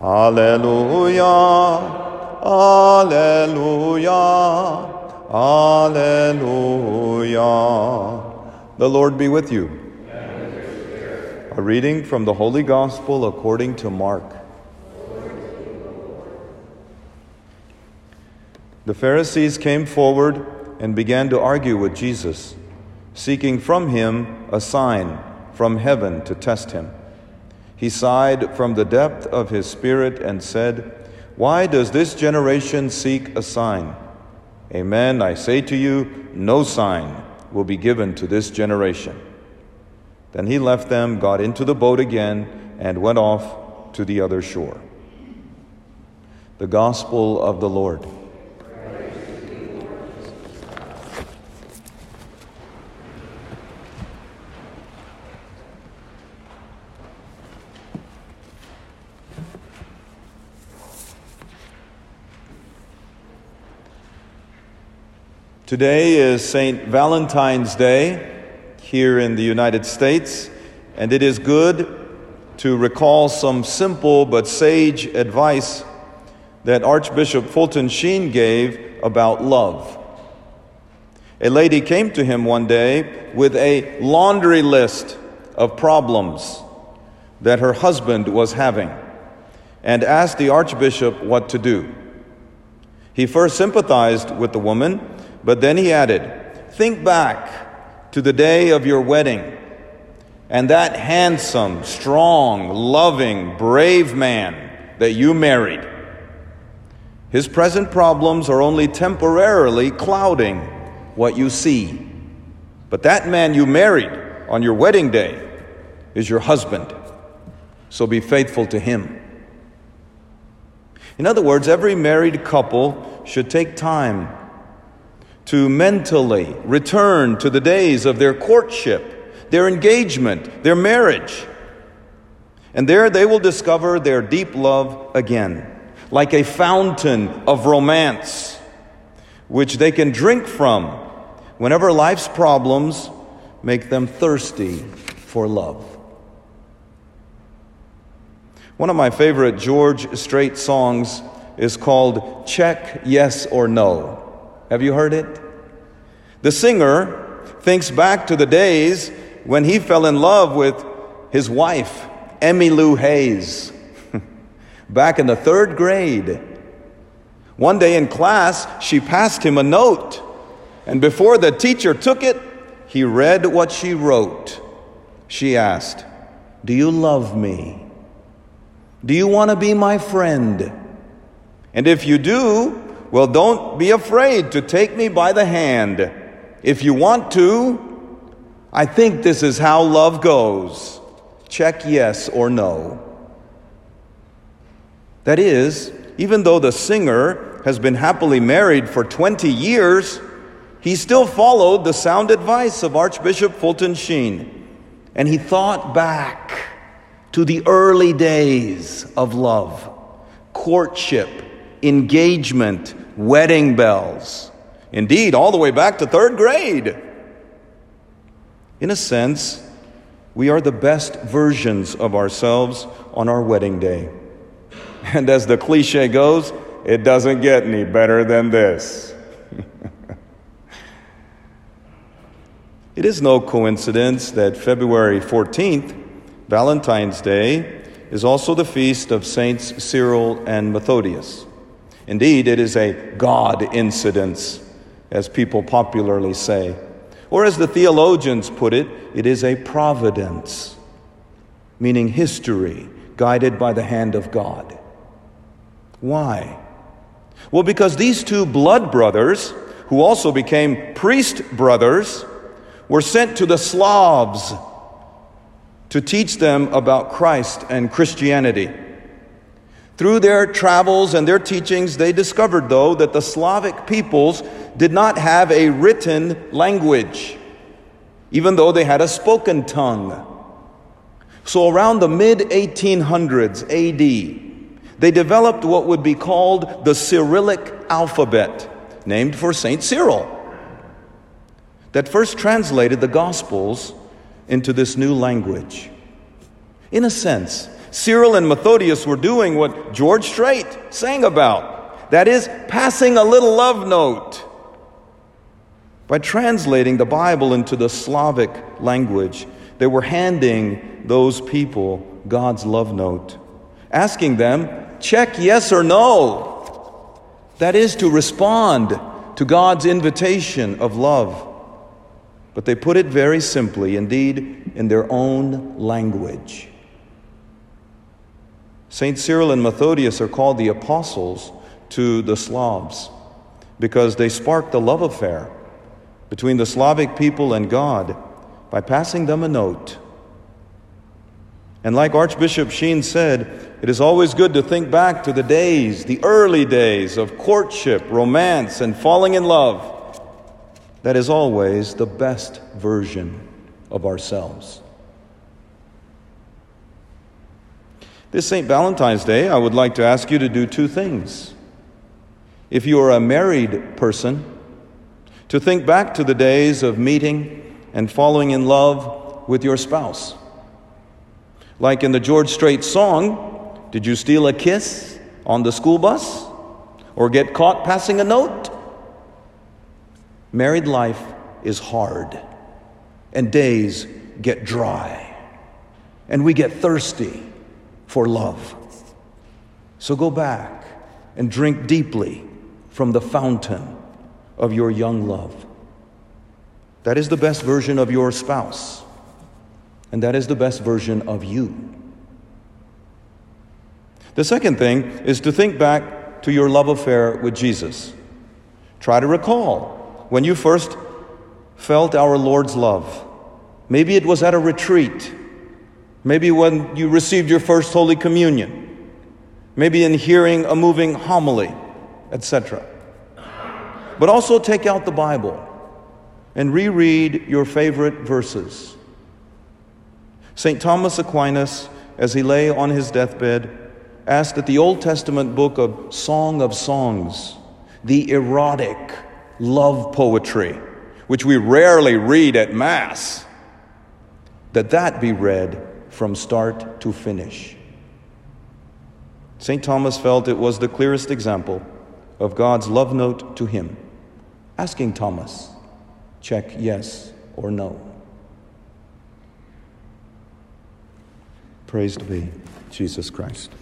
Alleluia, Alleluia, Alleluia. The Lord be with you. A reading from the Holy Gospel according to Mark. The Pharisees came forward and began to argue with Jesus, seeking from him a sign from heaven to test him. He sighed from the depth of his spirit and said, Why does this generation seek a sign? Amen, I say to you, no sign will be given to this generation. Then he left them, got into the boat again, and went off to the other shore. The Gospel of the Lord. Today is St. Valentine's Day here in the United States, and it is good to recall some simple but sage advice that Archbishop Fulton Sheen gave about love. A lady came to him one day with a laundry list of problems that her husband was having and asked the Archbishop what to do. He first sympathized with the woman but then he added, Think back to the day of your wedding and that handsome, strong, loving, brave man that you married. His present problems are only temporarily clouding what you see. But that man you married on your wedding day is your husband. So be faithful to him. In other words, every married couple should take time to mentally return to the days of their courtship, their engagement, their marriage. And there they will discover their deep love again, like a fountain of romance, which they can drink from whenever life's problems make them thirsty for love. One of my favorite George Strait songs is called Check Yes or No. Have you heard it? The singer thinks back to the days when he fell in love with his wife, Emmy Lou Hayes, back in the third grade. One day in class, she passed him a note, and before the teacher took it, he read what she wrote. She asked, Do you love me? Do you want to be my friend? And if you do, well, don't be afraid to take me by the hand. If you want to, I think this is how love goes. Check yes or no. That is, even though the singer has been happily married for 20 years, he still followed the sound advice of Archbishop Fulton Sheen. And he thought back to the early days of love, courtship, engagement, wedding bells. Indeed, all the way back to third grade. In a sense, we are the best versions of ourselves on our wedding day. And as the cliche goes, it doesn't get any better than this. it is no coincidence that February 14th, Valentine's Day, is also the feast of Saints Cyril and Methodius. Indeed, it is a God incidence, as people popularly say. Or as the theologians put it, it is a providence, meaning history guided by the hand of God. Why? Well, because these two blood brothers, who also became priest brothers, were sent to the Slavs to teach them about Christ and Christianity. Through their travels and their teachings, they discovered, though, that the Slavic peoples did not have a written language, even though they had a spoken tongue. So, around the mid 1800s AD, they developed what would be called the Cyrillic alphabet, named for St. Cyril, that first translated the Gospels into this new language. In a sense, Cyril and Methodius were doing what George Strait sang about that is, passing a little love note. By translating the Bible into the Slavic language, they were handing those people God's love note, asking them, check yes or no. That is to respond to God's invitation of love. But they put it very simply, indeed, in their own language. St. Cyril and Methodius are called the apostles to the Slavs because they sparked a love affair between the Slavic people and God by passing them a note. And like Archbishop Sheen said, it is always good to think back to the days, the early days of courtship, romance, and falling in love. That is always the best version of ourselves. This St. Valentine's Day, I would like to ask you to do two things. If you are a married person, to think back to the days of meeting and falling in love with your spouse. Like in the George Strait song, did you steal a kiss on the school bus or get caught passing a note? Married life is hard, and days get dry, and we get thirsty for love. So go back and drink deeply from the fountain of your young love. That is the best version of your spouse, and that is the best version of you. The second thing is to think back to your love affair with Jesus. Try to recall when you first felt our Lord's love. Maybe it was at a retreat. Maybe when you received your first Holy Communion. Maybe in hearing a moving homily, etc. But also take out the Bible and reread your favorite verses. St. Thomas Aquinas, as he lay on his deathbed, asked that the Old Testament book of Song of Songs, the erotic love poetry, which we rarely read at Mass, that that be read from start to finish. St. Thomas felt it was the clearest example of God's love note to him asking Thomas, check yes or no. Praised be Jesus Christ.